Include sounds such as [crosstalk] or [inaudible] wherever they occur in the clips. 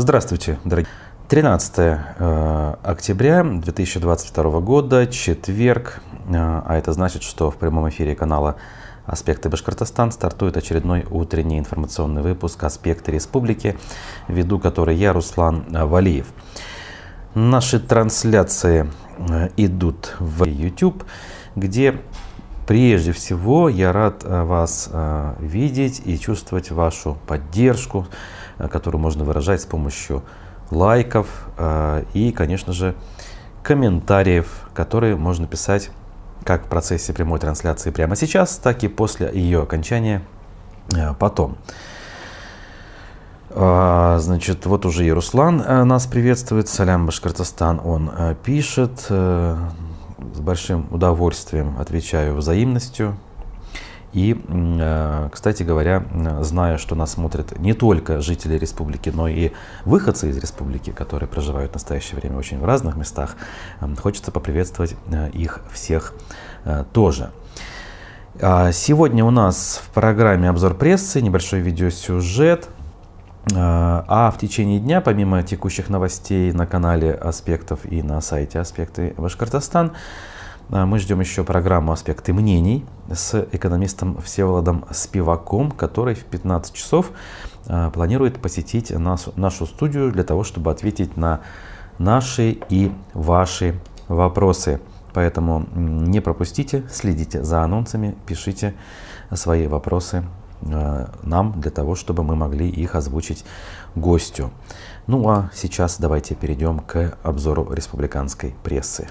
Здравствуйте, дорогие. 13 э, октября 2022 года, четверг, э, а это значит, что в прямом эфире канала «Аспекты Башкортостан» стартует очередной утренний информационный выпуск «Аспекты Республики», веду который я, Руслан Валиев. Наши трансляции э, идут в YouTube, где прежде всего я рад вас видеть и чувствовать вашу поддержку, которую можно выражать с помощью лайков э, и, конечно же, комментариев, которые можно писать как в процессе прямой трансляции прямо сейчас, так и после ее окончания э, потом. А, значит, вот уже и Руслан э, нас приветствует, Салям Башкортостан, он пишет, с большим удовольствием отвечаю взаимностью, и, э, кстати говоря, зная, что нас смотрят не только жители республики, но и выходцы из республики, которые проживают в настоящее время очень в разных местах, хочется поприветствовать э, их всех э, тоже. А сегодня у нас в программе обзор прессы, небольшой видеосюжет. А в течение дня, помимо текущих новостей на канале Аспектов и на сайте Аспекты Башкортостан, мы ждем еще программу «Аспекты мнений» с экономистом Всеволодом Спиваком, который в 15 часов а, планирует посетить нашу, нашу студию для того, чтобы ответить на наши и ваши вопросы. Поэтому не пропустите, следите за анонсами, пишите свои вопросы а, нам для того, чтобы мы могли их озвучить гостю. Ну а сейчас давайте перейдем к обзору республиканской прессы.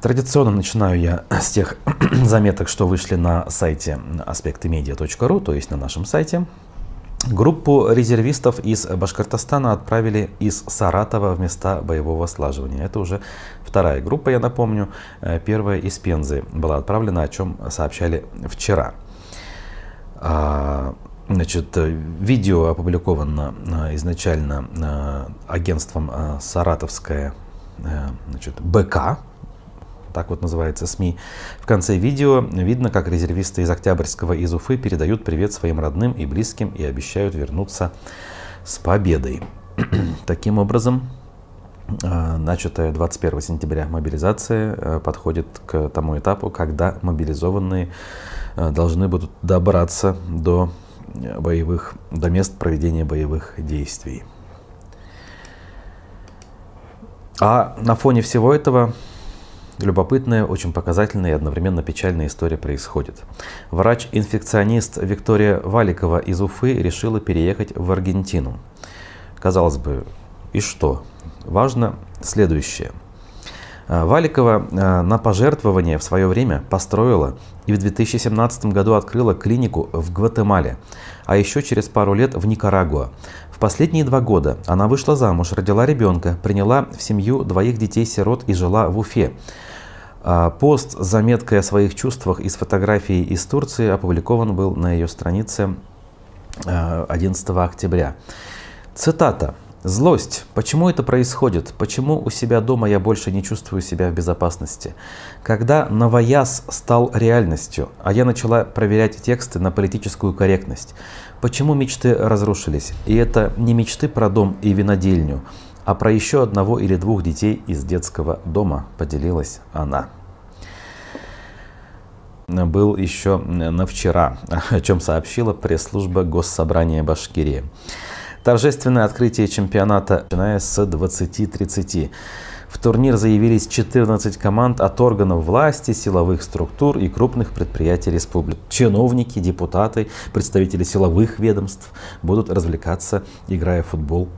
Традиционно начинаю я с тех [clears throat] заметок, что вышли на сайте аспектымедиа.ру, то есть на нашем сайте. Группу резервистов из Башкортостана отправили из Саратова в места боевого слаживания. Это уже вторая группа, я напомню. Э, первая из Пензы была отправлена, о чем сообщали вчера. А, значит, видео опубликовано э, изначально э, агентством Саратовская значит, БК, так вот называется СМИ. В конце видео видно, как резервисты из Октябрьского из Уфы передают привет своим родным и близким и обещают вернуться с победой. [clears throat] Таким образом, а, начатая 21 сентября мобилизация а, подходит к тому этапу, когда мобилизованные а, должны будут добраться до боевых, до мест проведения боевых действий. А на фоне всего этого Любопытная, очень показательная и одновременно печальная история происходит. Врач-инфекционист Виктория Валикова из Уфы решила переехать в Аргентину. Казалось бы, и что? Важно следующее. А, Валикова а, на пожертвование в свое время построила и в 2017 году открыла клинику в Гватемале, а еще через пару лет в Никарагуа. В последние два года она вышла замуж, родила ребенка, приняла в семью двоих детей-сирот и жила в Уфе. А, пост с заметкой о своих чувствах из фотографии из Турции опубликован был на ее странице 11 а, октября. Цитата. Злость. Почему это происходит? Почему у себя дома я больше не чувствую себя в безопасности? Когда новояз стал реальностью, а я начала проверять тексты на политическую корректность. Почему мечты разрушились? И это не мечты про дом и винодельню, а про еще одного или двух детей из детского дома поделилась она. Был еще на вчера, о чем сообщила пресс-служба Госсобрания Башкирии. Торжественное открытие чемпионата, начиная с 20.30. В турнир заявились 14 команд от органов власти, силовых структур и крупных предприятий республики. Чиновники, депутаты, представители силовых ведомств будут развлекаться, играя в футбол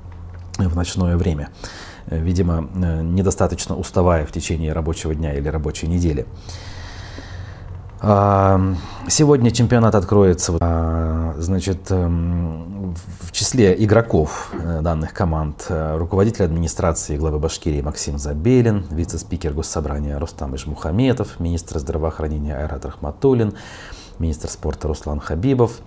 в ночное время. Э, видимо, э, недостаточно уставая в течение рабочего дня или рабочей недели. Сегодня чемпионат откроется, а, значит, эм, в числе игроков э, данных команд руководитель администрации главы Башкирии Максим Забелин, вице-спикер Госсобрания Рустам Ишмухаметов, министр здравоохранения Айрат Рахматуллин, министр спорта Руслан Хабибов,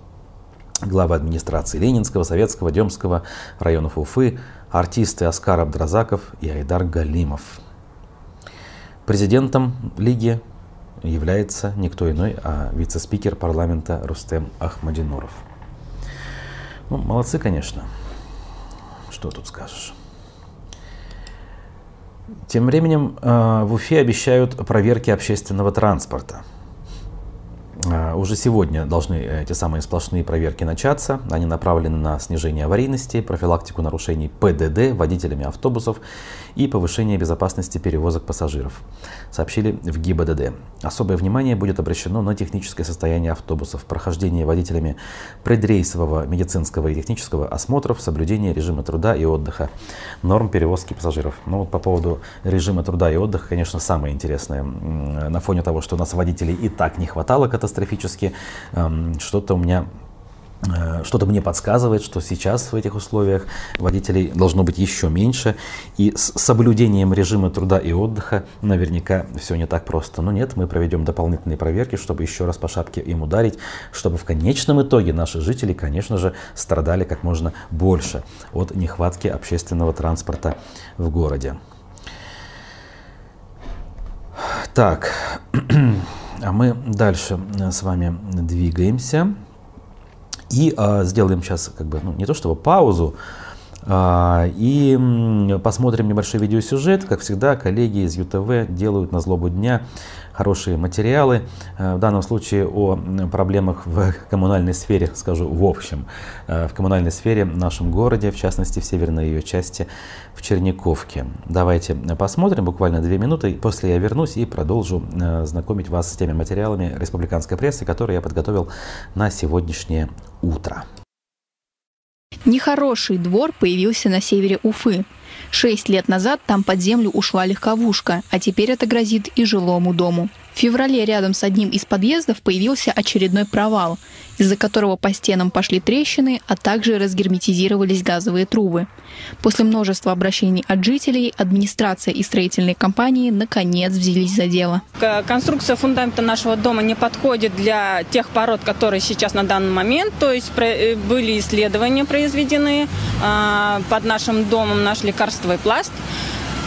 глава администрации Ленинского, Советского, Демского районов Уфы, артисты Оскар Абдразаков и Айдар Галимов. Президентом Лиги является никто иной, а вице-спикер парламента Рустем Ахмадинуров. Ну, молодцы, конечно. Что тут скажешь? Тем временем э, в Уфе обещают проверки общественного транспорта. Э, уже сегодня должны эти самые сплошные проверки начаться. Они направлены на снижение аварийности, профилактику нарушений ПДД водителями автобусов и повышение безопасности перевозок пассажиров, сообщили в ГИБДД. Особое внимание будет обращено на техническое состояние автобусов, прохождение водителями предрейсового медицинского и технического осмотров, соблюдение режима труда и отдыха, норм перевозки пассажиров. Ну вот по поводу режима труда и отдыха, конечно, самое интересное. На фоне того, что у нас водителей и так не хватало катастрофически, эм, что-то у меня что-то мне подсказывает, что сейчас в этих условиях водителей должно быть еще меньше, и с соблюдением режима труда и отдыха наверняка все не так просто. Но нет, мы проведем дополнительные проверки, чтобы еще раз по шапке им ударить, чтобы в конечном итоге наши жители, конечно же, страдали как можно больше от нехватки общественного транспорта в городе. Так, [clears throat] а мы дальше с вами двигаемся. И э, сделаем сейчас как бы, ну, не то чтобы паузу, э, и посмотрим небольшой видеосюжет. Как всегда, коллеги из ЮТВ делают на злобу дня хорошие материалы. Э, в данном случае о проблемах в [laughs] коммунальной сфере, скажу в общем, э, в коммунальной сфере в нашем городе, в частности в северной ее части, в Черниковке. Давайте посмотрим буквально две минуты, после я вернусь и продолжу э, знакомить вас с теми материалами республиканской прессы, которые я подготовил на сегодняшнее утро. Нехороший двор появился на севере Уфы. Шесть лет назад там под землю ушла легковушка, а теперь это грозит и жилому дому. В феврале рядом с одним из подъездов появился очередной провал, из-за которого по стенам пошли трещины, а также разгерметизировались газовые трубы. После множества обращений от жителей, администрация и строительные компании наконец взялись за дело. Конструкция фундамента нашего дома не подходит для тех пород, которые сейчас на данный момент. То есть э, были исследования произведены а, под нашим домом, наш лекарствовый пласт.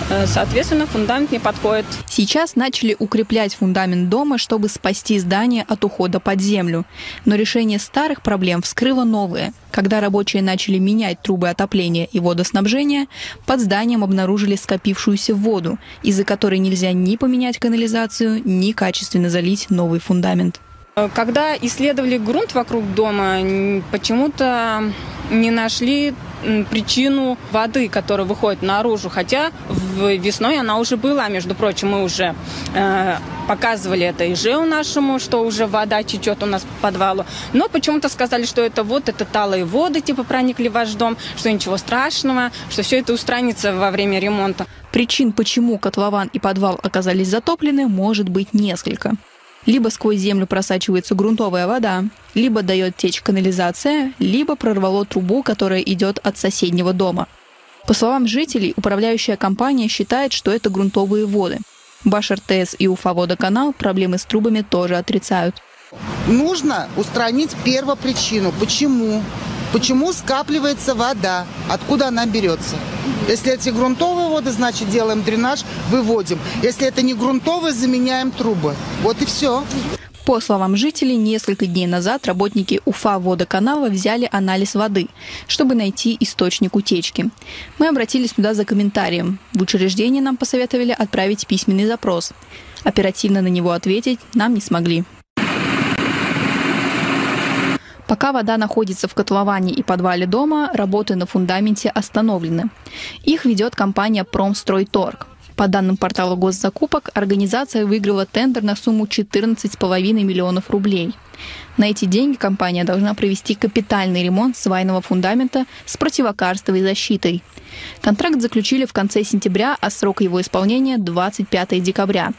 Э, соответственно, фундамент не подходит. Сейчас начали укреплять фундамент дома, чтобы спасти здание от ухода под землю. Но решение старых проблем вскрыло новые. Когда рабочие начали менять трубы отопления и водоснабжения, под зданием обнаружили скопившуюся воду, из-за которой нельзя ни поменять канализацию, ни качественно залить новый фундамент. Когда исследовали грунт вокруг дома, почему-то не нашли причину воды, которая выходит наружу, хотя весной она уже была, между прочим, мы уже э, показывали это и ЖЭУ нашему, что уже вода течет у нас по подвалу, но почему-то сказали, что это вот, это талые воды, типа, проникли в ваш дом, что ничего страшного, что все это устранится во время ремонта. Причин, почему котлован и подвал оказались затоплены, может быть несколько. Либо сквозь землю просачивается грунтовая вода, либо дает течь канализация, либо прорвало трубу, которая идет от соседнего дома. По словам жителей, управляющая компания считает, что это грунтовые воды. Баш РТС и Уфа-водоканал проблемы с трубами тоже отрицают. Нужно устранить первопричину. Почему? Почему скапливается вода? Откуда она берется? Если эти грунтовые воды, значит делаем дренаж, выводим. Если это не грунтовые, заменяем трубы. Вот и все. По словам жителей, несколько дней назад работники Уфа водоканала взяли анализ воды, чтобы найти источник утечки. Мы обратились туда за комментарием. В учреждении нам посоветовали отправить письменный запрос. Оперативно на него ответить нам не смогли. Пока вода находится в котловане и подвале дома, работы на фундаменте остановлены. Их ведет компания «Промстройторг». По данным портала госзакупок, организация выиграла тендер на сумму 14,5 миллионов рублей. На эти деньги компания должна провести капитальный ремонт свайного фундамента с противокарстовой защитой. Контракт заключили в конце сентября, а срок его исполнения – 25 декабря.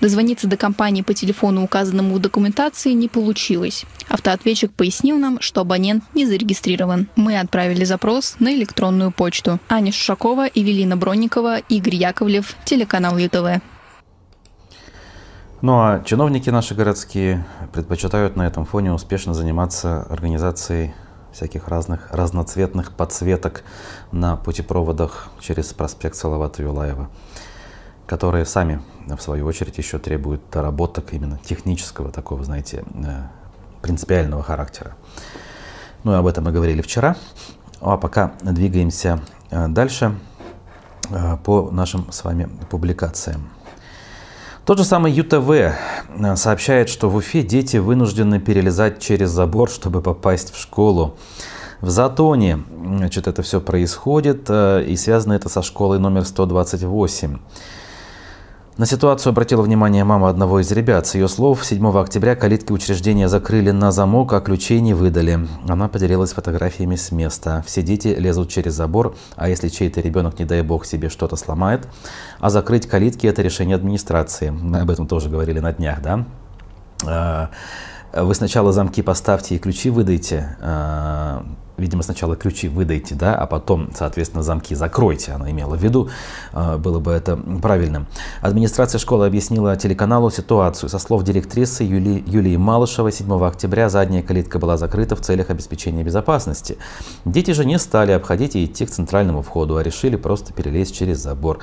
Дозвониться до компании по телефону, указанному в документации, не получилось. Автоответчик пояснил нам, что абонент не зарегистрирован. Мы отправили запрос на электронную почту. Аня Шушакова, Евелина Бронникова, Игорь Яковлев, телеканал ЮТВ. Ну а чиновники наши городские предпочитают на этом фоне успешно заниматься организацией всяких разных разноцветных подсветок на путепроводах через проспект Салавата Юлаева, которые сами, в свою очередь, еще требуют доработок именно технического такого, знаете, э, принципиального характера. Ну, об этом мы говорили вчера. А пока двигаемся дальше по нашим с вами публикациям. Тот же самый ЮТВ сообщает, что в Уфе дети вынуждены перелезать через забор, чтобы попасть в школу. В Затоне значит, это все происходит, и связано это со школой номер 128. На ситуацию обратила внимание мама одного из ребят. С ее слов, 7 октября калитки учреждения закрыли на замок, а ключей не выдали. Она поделилась фотографиями с места. Все дети лезут через забор, а если чей-то ребенок, не дай бог, себе что-то сломает, а закрыть калитки – это решение администрации. Мы об этом тоже говорили на днях, да? А, вы сначала замки поставьте и ключи выдайте. Видимо, сначала ключи выдайте, да, а потом, соответственно, замки закройте, она имела в виду, а, было бы это правильным. Администрация школы объяснила телеканалу ситуацию. Со слов директрисы Юли, Юлии Малышевой, 7 октября задняя калитка была закрыта в целях обеспечения безопасности. Дети же не стали обходить и идти к центральному входу, а решили просто перелезть через забор.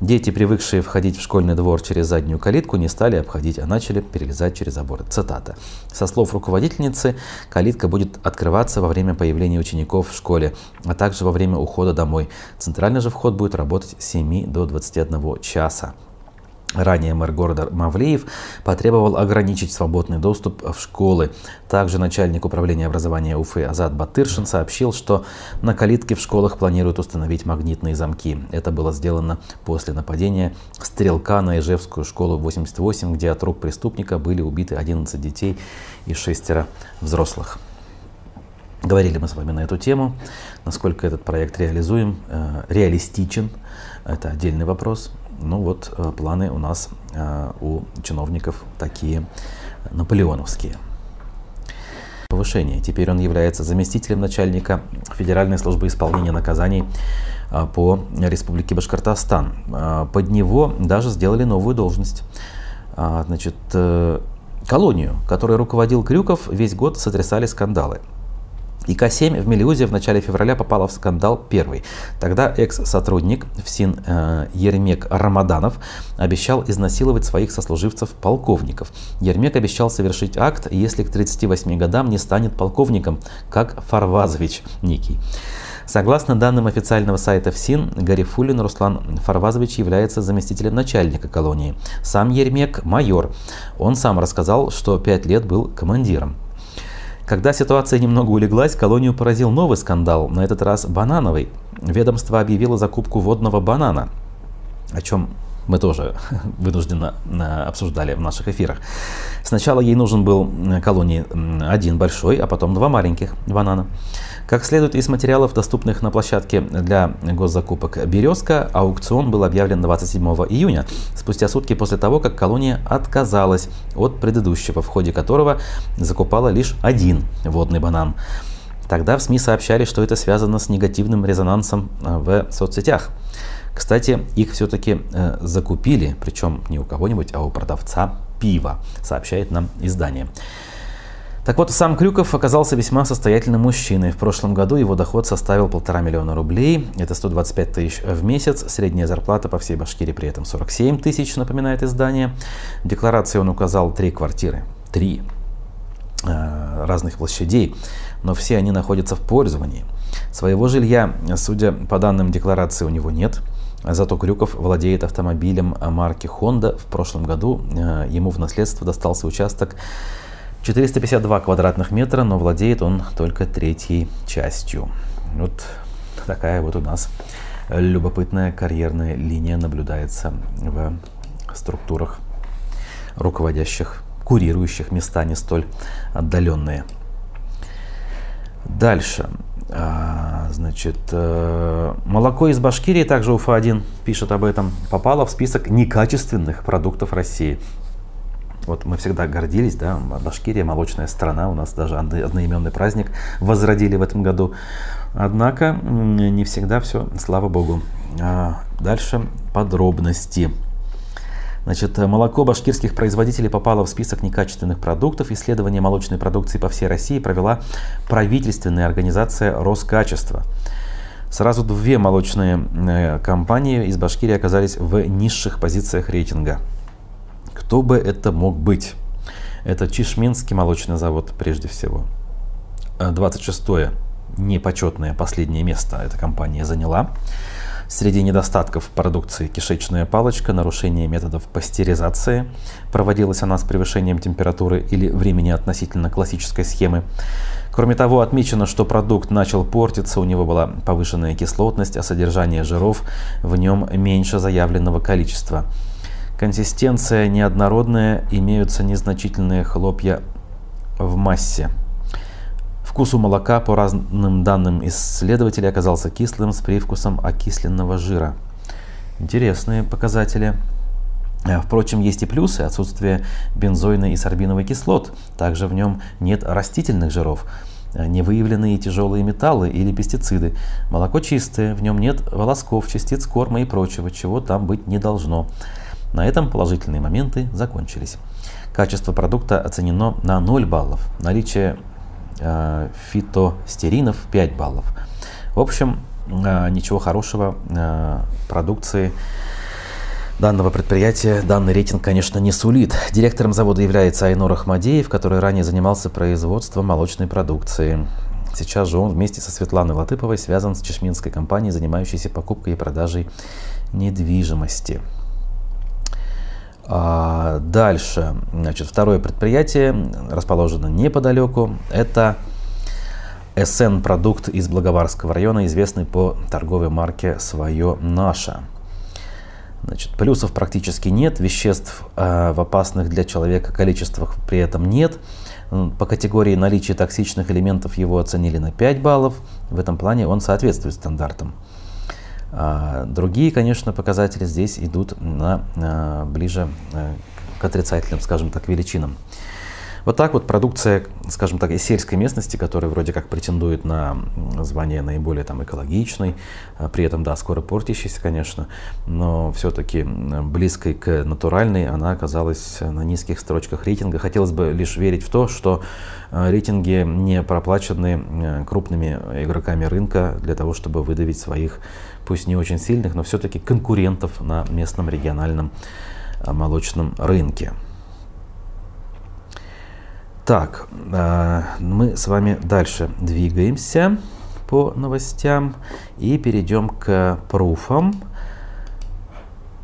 Дети, привыкшие входить в школьный двор через заднюю калитку, не стали обходить, а начали перелезать через забор. Цитата. Со слов руководительницы, калитка будет открываться во время появления учеников в школе, а также во время ухода домой. Центральный же вход будет работать с 7 до 21 часа. Ранее мэр города Мавлеев потребовал ограничить свободный доступ в школы. Также начальник управления образования Уфы Азат Батыршин сообщил, что на калитке в школах планируют установить магнитные замки. Это было сделано после нападения стрелка на Ижевскую школу 88, где от рук преступника были убиты 11 детей и шестеро взрослых. Говорили мы с вами на эту тему, насколько этот проект реализуем, э, реалистичен, это отдельный вопрос. Ну вот э, планы у нас э, у чиновников такие наполеоновские. Повышение. Теперь он является заместителем начальника Федеральной службы исполнения наказаний по Республике Башкортостан. Под него даже сделали новую должность. Значит, колонию, которой руководил Крюков, весь год сотрясали скандалы. ИК-7 в Мелиузе в начале февраля попала в скандал первый. Тогда экс-сотрудник ФСИН э, Ермек Рамаданов обещал изнасиловать своих сослуживцев-полковников. Ермек обещал совершить акт, если к 38 годам не станет полковником, как Фарвазович Никий. Согласно данным официального сайта ФСИН, Гарифулин Руслан Фарвазович является заместителем начальника колонии. Сам Ермек – майор. Он сам рассказал, что пять лет был командиром. Когда ситуация немного улеглась, колонию поразил новый скандал, на этот раз банановый. Ведомство объявило закупку водного банана, о чем мы тоже [laughs] вынужденно э, обсуждали в наших эфирах. Сначала ей нужен был э, колонии один большой, а потом два маленьких банана. Как следует из материалов, доступных на площадке для госзакупок «Березка», аукцион был объявлен 27 июня, спустя сутки после того, как колония отказалась от предыдущего, в ходе которого закупала лишь один водный банан. Тогда в СМИ сообщали, что это связано с негативным резонансом э, в соцсетях. Кстати, их все-таки э, закупили, причем не у кого-нибудь, а у продавца пива, сообщает нам издание. Так вот, сам Крюков оказался весьма состоятельным мужчиной. В прошлом году его доход составил полтора миллиона рублей. Это 125 тысяч в месяц. Средняя зарплата по всей Башкирии при этом 47 тысяч, напоминает издание. В декларации он указал три квартиры. Три э, разных площадей, но все они находятся в пользовании. Своего жилья, судя по данным декларации, у него нет. Зато Крюков владеет автомобилем марки Honda. В прошлом году э, ему в наследство достался участок 452 квадратных метра, но владеет он только третьей частью. Вот такая вот у нас любопытная карьерная линия наблюдается в структурах руководящих, курирующих места не столь отдаленные. Дальше. А, значит, э, молоко из Башкирии, также УФА-1 пишет об этом, попало в список некачественных продуктов России. Вот мы всегда гордились, да, Башкирия молочная страна, у нас даже одноименный праздник возродили в этом году. Однако не всегда все, слава богу. А дальше подробности. Значит, молоко башкирских производителей попало в список некачественных продуктов. Исследование молочной продукции по всей России провела правительственная организация Роскачество. Сразу две молочные э, компании из Башкирии оказались в низших позициях рейтинга. Кто бы это мог быть? Это Чешминский молочный завод прежде всего. 26-е непочетное последнее место эта компания заняла. Среди недостатков продукции кишечная палочка, нарушение методов пастеризации. Проводилась она с превышением температуры или времени относительно классической схемы. Кроме того, отмечено, что продукт начал портиться, у него была повышенная кислотность, а содержание жиров в нем меньше заявленного количества. Консистенция неоднородная, имеются незначительные хлопья в массе. Вкус у молока, по разным данным исследователей, оказался кислым с привкусом окисленного жира. Интересные показатели. Э, впрочем, есть и плюсы. Отсутствие бензойной и сорбиновой кислот. Также в нем нет растительных жиров. Э, не выявлены и тяжелые металлы или пестициды. Молоко чистое, в нем нет волосков, частиц корма и прочего, чего там быть не должно. На этом положительные моменты закончились. Качество продукта оценено на 0 баллов. Наличие фитостеринов 5 баллов. В общем, э, ничего хорошего э, продукции данного предприятия данный рейтинг, конечно, не сулит. Директором завода является Айнур Ахмадеев, который ранее занимался производством молочной продукции. Сейчас же он вместе со Светланой Латыповой связан с чешминской компанией, занимающейся покупкой и продажей недвижимости. А дальше, значит, второе предприятие расположено неподалеку. Это СН продукт из Благоварского района, известный по торговой марке «Свое наше». Значит, плюсов практически нет, веществ э, в опасных для человека количествах при этом нет. По категории наличия токсичных элементов его оценили на 5 баллов. В этом плане он соответствует стандартам. А другие, конечно, показатели здесь идут на, на ближе э, к отрицательным, скажем так, величинам. Вот так вот продукция, скажем так, из сельской местности, которая вроде как претендует на звание наиболее там экологичной, а при этом, да, скоро портящейся, конечно, но все-таки близкой к натуральной, она оказалась на низких строчках рейтинга. Хотелось бы лишь верить в то, что рейтинги не проплачены э, крупными игроками рынка для того, чтобы выдавить своих, пусть не очень сильных, но все-таки конкурентов на местном региональном э, молочном рынке. Так, э, мы с вами дальше двигаемся по новостям и перейдем к пруфам,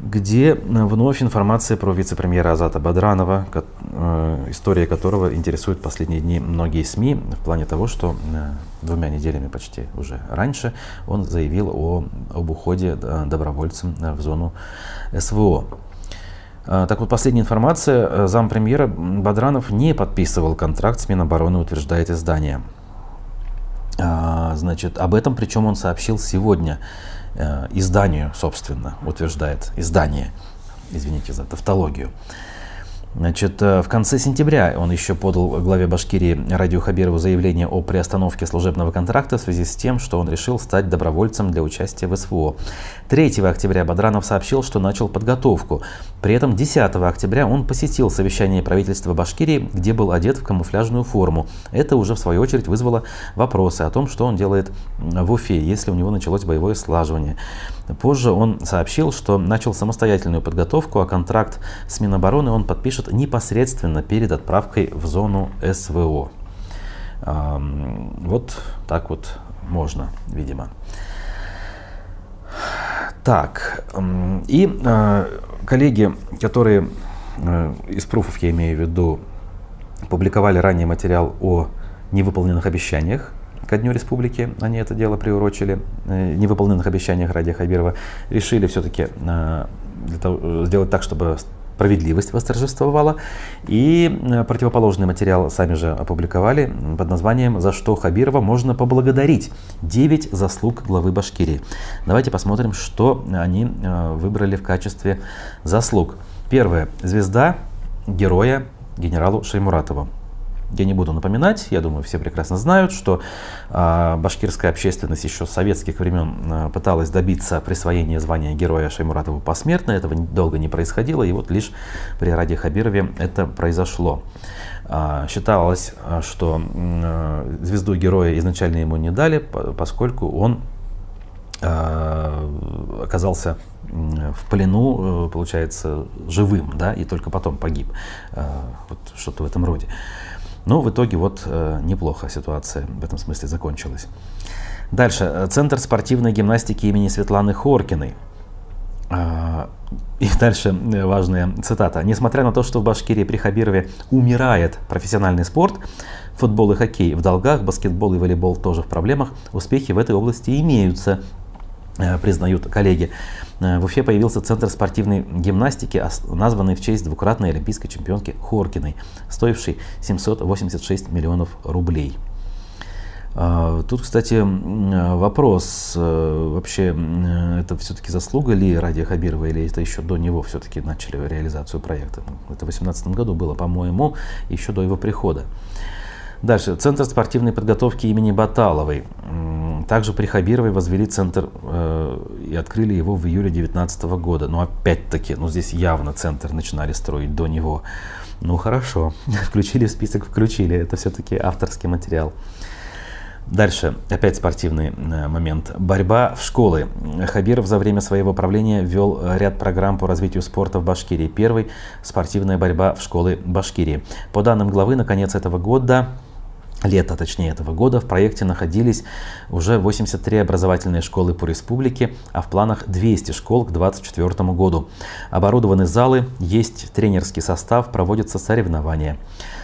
где вновь информация про вице-премьера Азата Бадранова, э, история которого интересует последние дни многие СМИ в плане того, что э, двумя неделями почти уже раньше он заявил о, об уходе добровольцем в зону СВО. Так вот, последняя информация. Э, зампремьера Бадранов не подписывал контракт с Минобороны, утверждает издание. А, значит, об этом, причем он сообщил сегодня э, изданию, собственно, утверждает издание. Извините за тавтологию. Значит, э, в конце сентября он еще подал главе Башкирии Радио Хабирову заявление о приостановке служебного контракта в связи с тем, что он решил стать добровольцем для участия в СВО. 3 октября Бадранов сообщил, что начал подготовку. При этом 10 октября он посетил совещание правительства Башкирии, где был одет в камуфляжную форму. Это уже в свою очередь вызвало вопросы о том, что он делает в Уфе, если у него началось боевое слаживание. Позже он сообщил, что начал самостоятельную подготовку, а контракт с Минобороны он подпишет непосредственно перед отправкой в зону СВО. Вот так вот можно, видимо. Так, и э, коллеги, которые э, из пруфов, я имею в виду, публиковали ранее материал о невыполненных обещаниях ко Дню Республики, они это дело приурочили, э, невыполненных обещаниях Ради Хабирова, решили все-таки э, сделать так, чтобы справедливость восторжествовала. И э, противоположный материал сами же опубликовали под названием «За что Хабирова можно поблагодарить. 9 заслуг главы Башкирии». Давайте посмотрим, что они э, выбрали в качестве заслуг. Первое. Звезда героя генералу Шеймуратову. Я не буду напоминать, я думаю, все прекрасно знают, что э, башкирская общественность еще с советских времен э, пыталась добиться присвоения звания Героя Шаймуратову посмертно. Этого долго не происходило, и вот лишь при Раде Хабирове это произошло. Э, считалось, что э, звезду Героя изначально ему не дали, поскольку он оказался в плену, получается, живым, да, и только потом погиб. Вот что-то в этом роде. Но в итоге вот неплохо ситуация в этом смысле закончилась. Дальше. Центр спортивной гимнастики имени Светланы Хоркиной. А, и дальше важная цитата. Несмотря на то, что в Башкирии при Хабирове умирает профессиональный спорт, футбол и хоккей в долгах, баскетбол и волейбол тоже в проблемах, успехи в этой области имеются, э, признают коллеги. Э, в Уфе появился Центр спортивной гимнастики, названный в честь двукратной олимпийской чемпионки Хоркиной, стоивший 786 миллионов рублей. А, тут, кстати, вопрос, э, вообще это все-таки заслуга ли Ради Хабирова или это еще до него все-таки начали реализацию проекта? Это в 2018 году было, по-моему, еще до его прихода. Дальше. Центр спортивной подготовки имени Баталовой. Также при Хабировой возвели центр э, и открыли его в июле 2019 года. Но опять-таки, ну здесь явно центр начинали строить до него. Ну хорошо, [laughs] включили в список, включили. Это все-таки авторский материал. Дальше, опять спортивный э, момент. Борьба в школы. Хабиров за время своего правления ввел ряд программ по развитию спорта в Башкирии. Первый – спортивная борьба в школы Башкирии. По данным главы, на конец этого года лета, точнее этого года, в проекте находились уже 83 образовательные школы по республике, а в планах 200 школ к 2024 году. Оборудованы залы, есть тренерский состав, проводятся соревнования.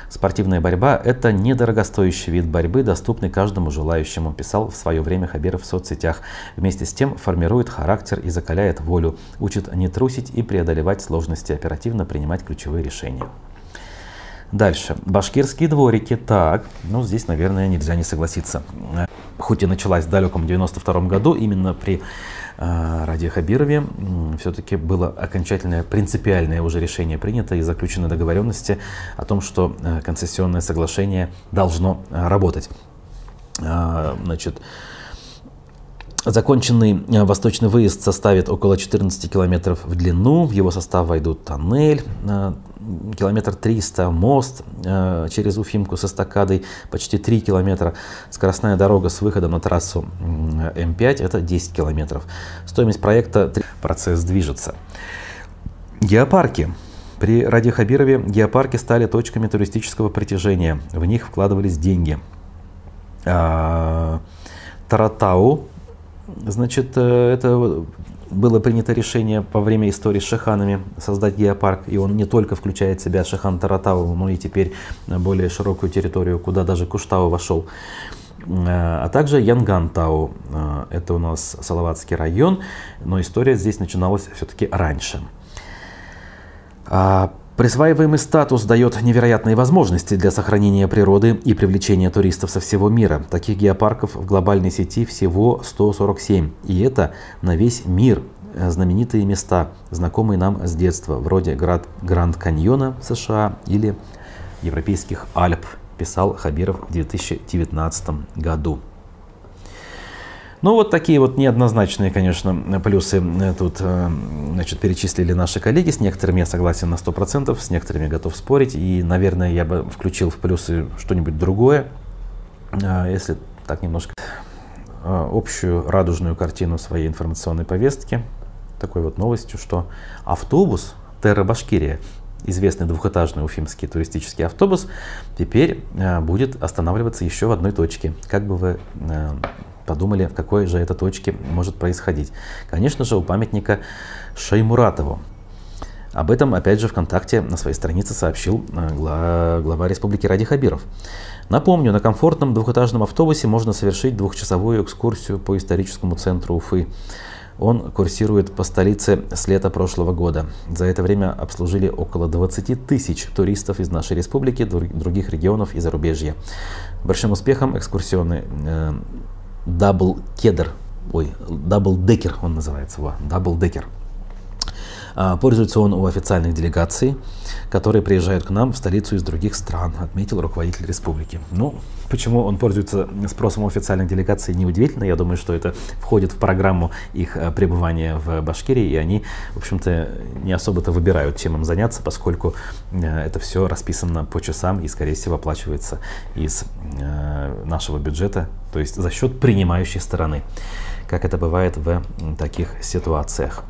Спортивная борьба – это недорогостоящий вид борьбы, доступный каждому желающему, писал в свое время Хабиров в соцсетях. Вместе с тем формирует характер и закаляет волю, учит не трусить и преодолевать сложности, оперативно принимать ключевые решения. Дальше. Башкирские дворики. Так, ну здесь, наверное, нельзя не согласиться. Хоть и началась в далеком 92 году, именно при э, Ради Хабирове все-таки было окончательное принципиальное уже решение принято и заключены договоренности о том, что э, концессионное соглашение должно э, работать. Э, значит, Законченный э, восточный выезд составит около 14 километров в длину. В его состав войдут тоннель, э, километр 300, мост э, через Уфимку с эстакадой почти 3 километра. Скоростная дорога с выходом на трассу М5 это 10 километров. Стоимость проекта, процесс движется. Геопарки. При Ради Хабирове геопарки стали точками туристического притяжения. В них вкладывались деньги. А, Таратау Значит, э, это было принято решение во время истории с шаханами создать геопарк, и он не только включает в себя шахан Таратау, но и теперь более широкую территорию, куда даже Куштау вошел. Э, а также Янгантау, э, это у нас Салаватский район, но история здесь начиналась все-таки раньше. Присваиваемый статус дает невероятные возможности для сохранения природы и привлечения туристов со всего мира. Таких геопарков в глобальной сети всего 147. И это на весь мир знаменитые места, знакомые нам с детства, вроде Гранд Каньона США или Европейских Альп, писал Хабиров в 2019 году. Ну, вот такие вот неоднозначные, конечно, плюсы э, тут э, значит, перечислили наши коллеги. С некоторыми я согласен на 100%, с некоторыми готов спорить. И, наверное, я бы включил в плюсы что-нибудь другое, э, если так немножко общую радужную картину своей информационной повестки. Такой вот новостью, что автобус Терра Башкирия известный двухэтажный уфимский туристический автобус теперь будет останавливаться еще в одной точке. Как бы вы подумали, в какой же это точке может происходить. Конечно же, у памятника Шаймуратову. Об этом, опять же, ВКонтакте на своей странице сообщил э, глава республики Ради Хабиров. Напомню, на комфортном двухэтажном автобусе можно совершить двухчасовую экскурсию по историческому центру Уфы. Он курсирует по столице с лета прошлого года. За это время обслужили около 20 тысяч туристов из нашей республики, других регионов и зарубежья. Большим успехом экскурсионный э, Double Кедр, ой, Double Decker он называется, во, Decker. А, пользуется он у официальных делегаций, которые приезжают к нам в столицу из других стран, отметил руководитель республики. Ну, почему он пользуется спросом у официальных делегаций, неудивительно. Я думаю, что это входит в программу их э, пребывания в Башкирии, и они, в общем-то, не особо-то выбирают, чем им заняться, поскольку э, это все расписано по часам и, скорее всего, оплачивается из э, нашего бюджета, то есть за счет принимающей стороны, как это бывает в таких ситуациях.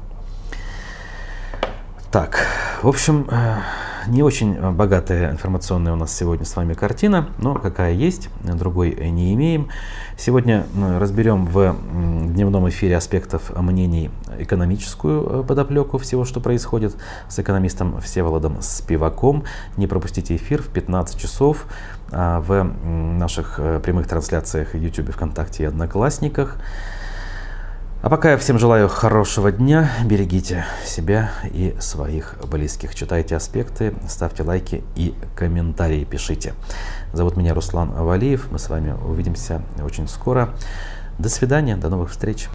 Так, в общем, э, не очень богатая информационная у нас сегодня с вами картина, но какая есть, другой не имеем. Сегодня разберем в дневном эфире аспектов мнений экономическую подоплеку всего, что происходит с экономистом Всеволодом Спиваком. Не пропустите эфир в 15 часов а, в наших прямых трансляциях в YouTube, ВКонтакте и Одноклассниках. А пока я всем желаю хорошего дня, берегите себя и своих близких. Читайте аспекты, ставьте лайки и комментарии пишите. Зовут меня Руслан Валиев. Мы с вами увидимся очень скоро. До свидания, до новых встреч.